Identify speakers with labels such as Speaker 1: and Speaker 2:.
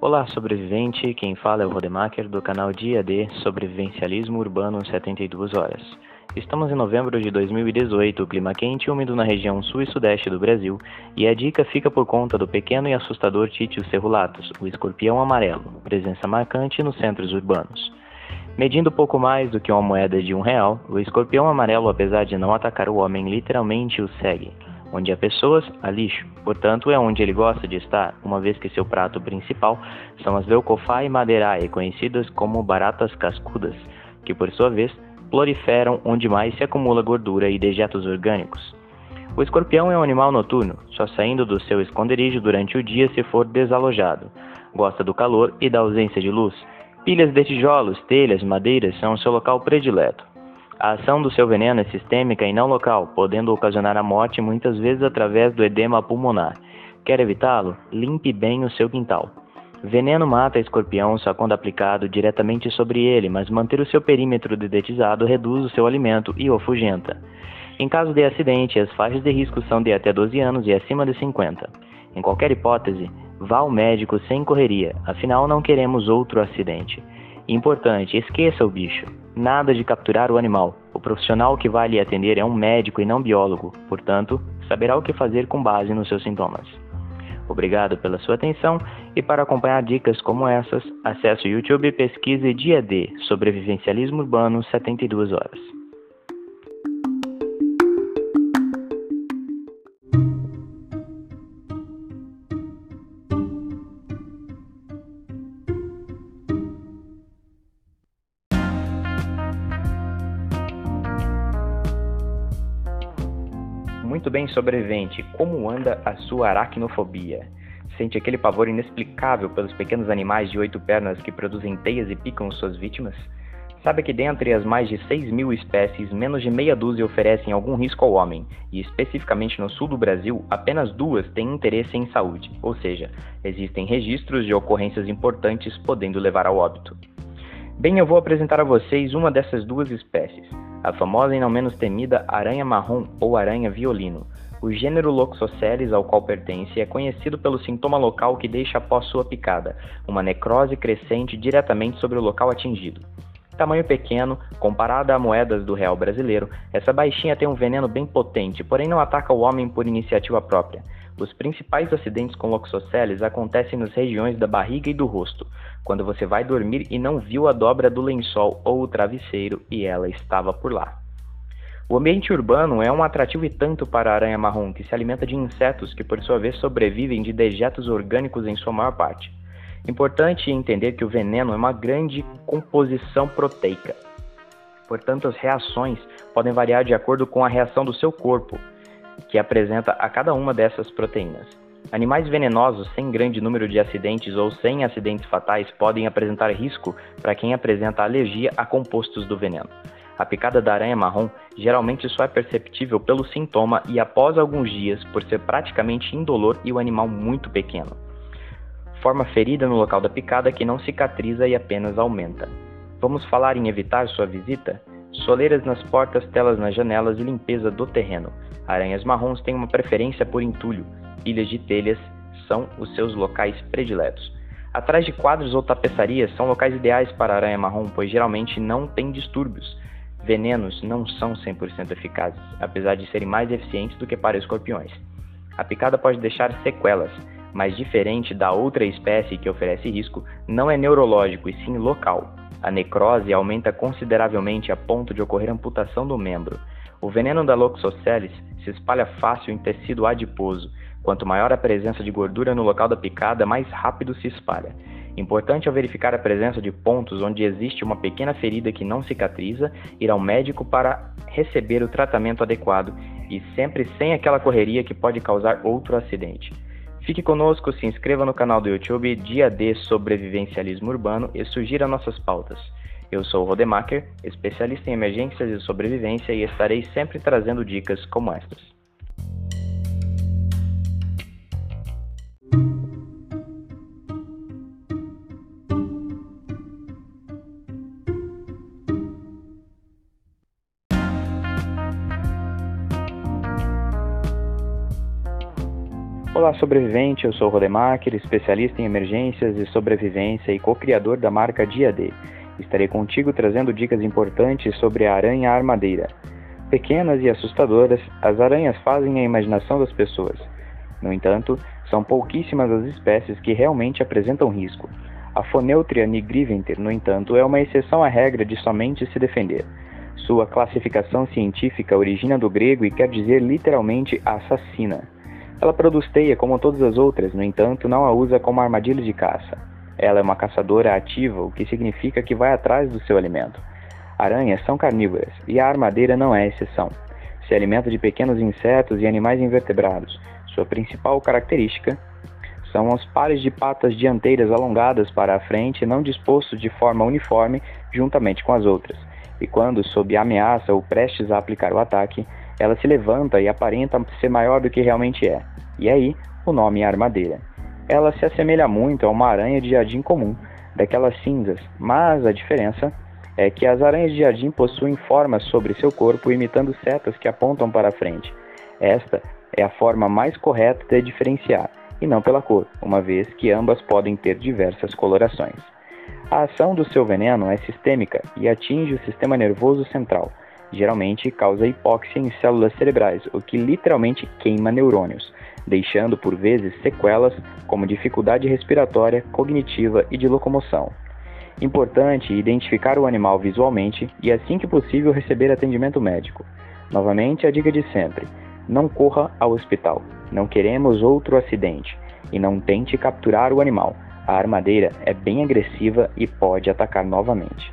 Speaker 1: Olá, sobrevivente. Quem fala é o Rodemacher do canal Dia D Sobrevivencialismo Urbano 72 Horas. Estamos em novembro de 2018, clima quente e úmido na região sul e sudeste do Brasil, e a dica fica por conta do pequeno e assustador Títio cerrulatus, o escorpião amarelo, presença marcante nos centros urbanos. Medindo pouco mais do que uma moeda de um real, o escorpião amarelo, apesar de não atacar o homem, literalmente o segue. Onde há pessoas, há lixo. Portanto, é onde ele gosta de estar, uma vez que seu prato principal são as Leucofae maderae, conhecidas como baratas cascudas, que por sua vez proliferam onde mais se acumula gordura e dejetos orgânicos. O escorpião é um animal noturno, só saindo do seu esconderijo durante o dia se for desalojado. Gosta do calor e da ausência de luz. Pilhas de tijolos, telhas, madeiras são seu local predileto. A ação do seu veneno é sistêmica e não local, podendo ocasionar a morte muitas vezes através do edema pulmonar. Quer evitá-lo? Limpe bem o seu quintal. Veneno mata escorpião só quando aplicado diretamente sobre ele, mas manter o seu perímetro dedetizado reduz o seu alimento e o afugenta. Em caso de acidente, as faixas de risco são de até 12 anos e acima de 50. Em qualquer hipótese, vá ao médico sem correria, afinal não queremos outro acidente. Importante, esqueça o bicho. Nada de capturar o animal. O profissional que vai lhe atender é um médico e não biólogo, portanto, saberá o que fazer com base nos seus sintomas. Obrigado pela sua atenção e para acompanhar dicas como essas, acesse o YouTube e pesquise Dia D Sobrevivencialismo Urbano 72 horas. Muito bem, sobrevivente, como anda a sua aracnofobia? Sente aquele pavor inexplicável pelos pequenos animais de oito pernas que produzem teias e picam suas vítimas? Sabe que dentre as mais de 6 mil espécies, menos de meia dúzia oferecem algum risco ao homem, e especificamente no sul do Brasil, apenas duas têm interesse em saúde, ou seja, existem registros de ocorrências importantes podendo levar ao óbito. Bem, eu vou apresentar a vocês uma dessas duas espécies, a famosa e não menos temida aranha marrom ou aranha violino. O gênero Loxoceles ao qual pertence é conhecido pelo sintoma local que deixa após sua picada, uma necrose crescente diretamente sobre o local atingido. Tamanho pequeno, comparada a moedas do real brasileiro, essa baixinha tem um veneno bem potente, porém não ataca o homem por iniciativa própria. Os principais acidentes com Loxoceles acontecem nas regiões da barriga e do rosto, quando você vai dormir e não viu a dobra do lençol ou o travesseiro e ela estava por lá. O ambiente urbano é um atrativo e tanto para a aranha marrom, que se alimenta de insetos que, por sua vez, sobrevivem de dejetos orgânicos em sua maior parte. Importante entender que o veneno é uma grande composição proteica. Portanto, as reações podem variar de acordo com a reação do seu corpo, que apresenta a cada uma dessas proteínas. Animais venenosos sem grande número de acidentes ou sem acidentes fatais podem apresentar risco para quem apresenta alergia a compostos do veneno. A picada da aranha marrom geralmente só é perceptível pelo sintoma e após alguns dias, por ser praticamente indolor e o animal muito pequeno. Forma ferida no local da picada que não cicatriza e apenas aumenta. Vamos falar em evitar sua visita? Soleiras nas portas, telas nas janelas e limpeza do terreno. Aranhas marrons têm uma preferência por entulho. Pilhas de telhas são os seus locais prediletos. Atrás de quadros ou tapeçarias são locais ideais para aranha marrom, pois geralmente não tem distúrbios. Venenos não são 100% eficazes, apesar de serem mais eficientes do que para escorpiões. A picada pode deixar sequelas, mas diferente da outra espécie que oferece risco, não é neurológico e sim local. A necrose aumenta consideravelmente a ponto de ocorrer amputação do membro. O veneno da Loxoceles se espalha fácil em tecido adiposo. Quanto maior a presença de gordura no local da picada, mais rápido se espalha. Importante ao verificar a presença de pontos onde existe uma pequena ferida que não cicatriza, ir ao médico para receber o tratamento adequado e sempre sem aquela correria que pode causar outro acidente. Fique conosco, se inscreva no canal do YouTube Dia D Sobrevivencialismo Urbano e sugira nossas pautas. Eu sou Rodemacher, especialista em emergências e sobrevivência e estarei sempre trazendo dicas como estas. Olá, sobrevivente. Eu sou Rodemacher, especialista em emergências e sobrevivência e co-criador da marca Dia D. Estarei contigo trazendo dicas importantes sobre a aranha armadeira. Pequenas e assustadoras, as aranhas fazem a imaginação das pessoas. No entanto, são pouquíssimas as espécies que realmente apresentam risco. A Phoneutria nigriventer, no entanto, é uma exceção à regra de somente se defender. Sua classificação científica origina do grego e quer dizer literalmente assassina. Ela produz teia como todas as outras, no entanto, não a usa como armadilha de caça. Ela é uma caçadora ativa, o que significa que vai atrás do seu alimento. Aranhas são carnívoras e a armadeira não é exceção. Se alimenta de pequenos insetos e animais invertebrados. Sua principal característica são os pares de patas dianteiras alongadas para a frente, não dispostos de forma uniforme juntamente com as outras. E quando, sob ameaça ou prestes a aplicar o ataque, ela se levanta e aparenta ser maior do que realmente é. E aí, o nome é armadeira. Ela se assemelha muito a uma aranha de jardim comum, daquelas cinzas, mas a diferença é que as aranhas de jardim possuem formas sobre seu corpo imitando setas que apontam para a frente. Esta é a forma mais correta de diferenciar, e não pela cor, uma vez que ambas podem ter diversas colorações. A ação do seu veneno é sistêmica e atinge o sistema nervoso central, geralmente causa hipóxia em células cerebrais, o que literalmente queima neurônios, deixando por vezes sequelas como dificuldade respiratória, cognitiva e de locomoção. Importante identificar o animal visualmente e, assim que possível, receber atendimento médico. Novamente, a dica de sempre: não corra ao hospital. Não queremos outro acidente. E não tente capturar o animal. A armadeira é bem agressiva e pode atacar novamente.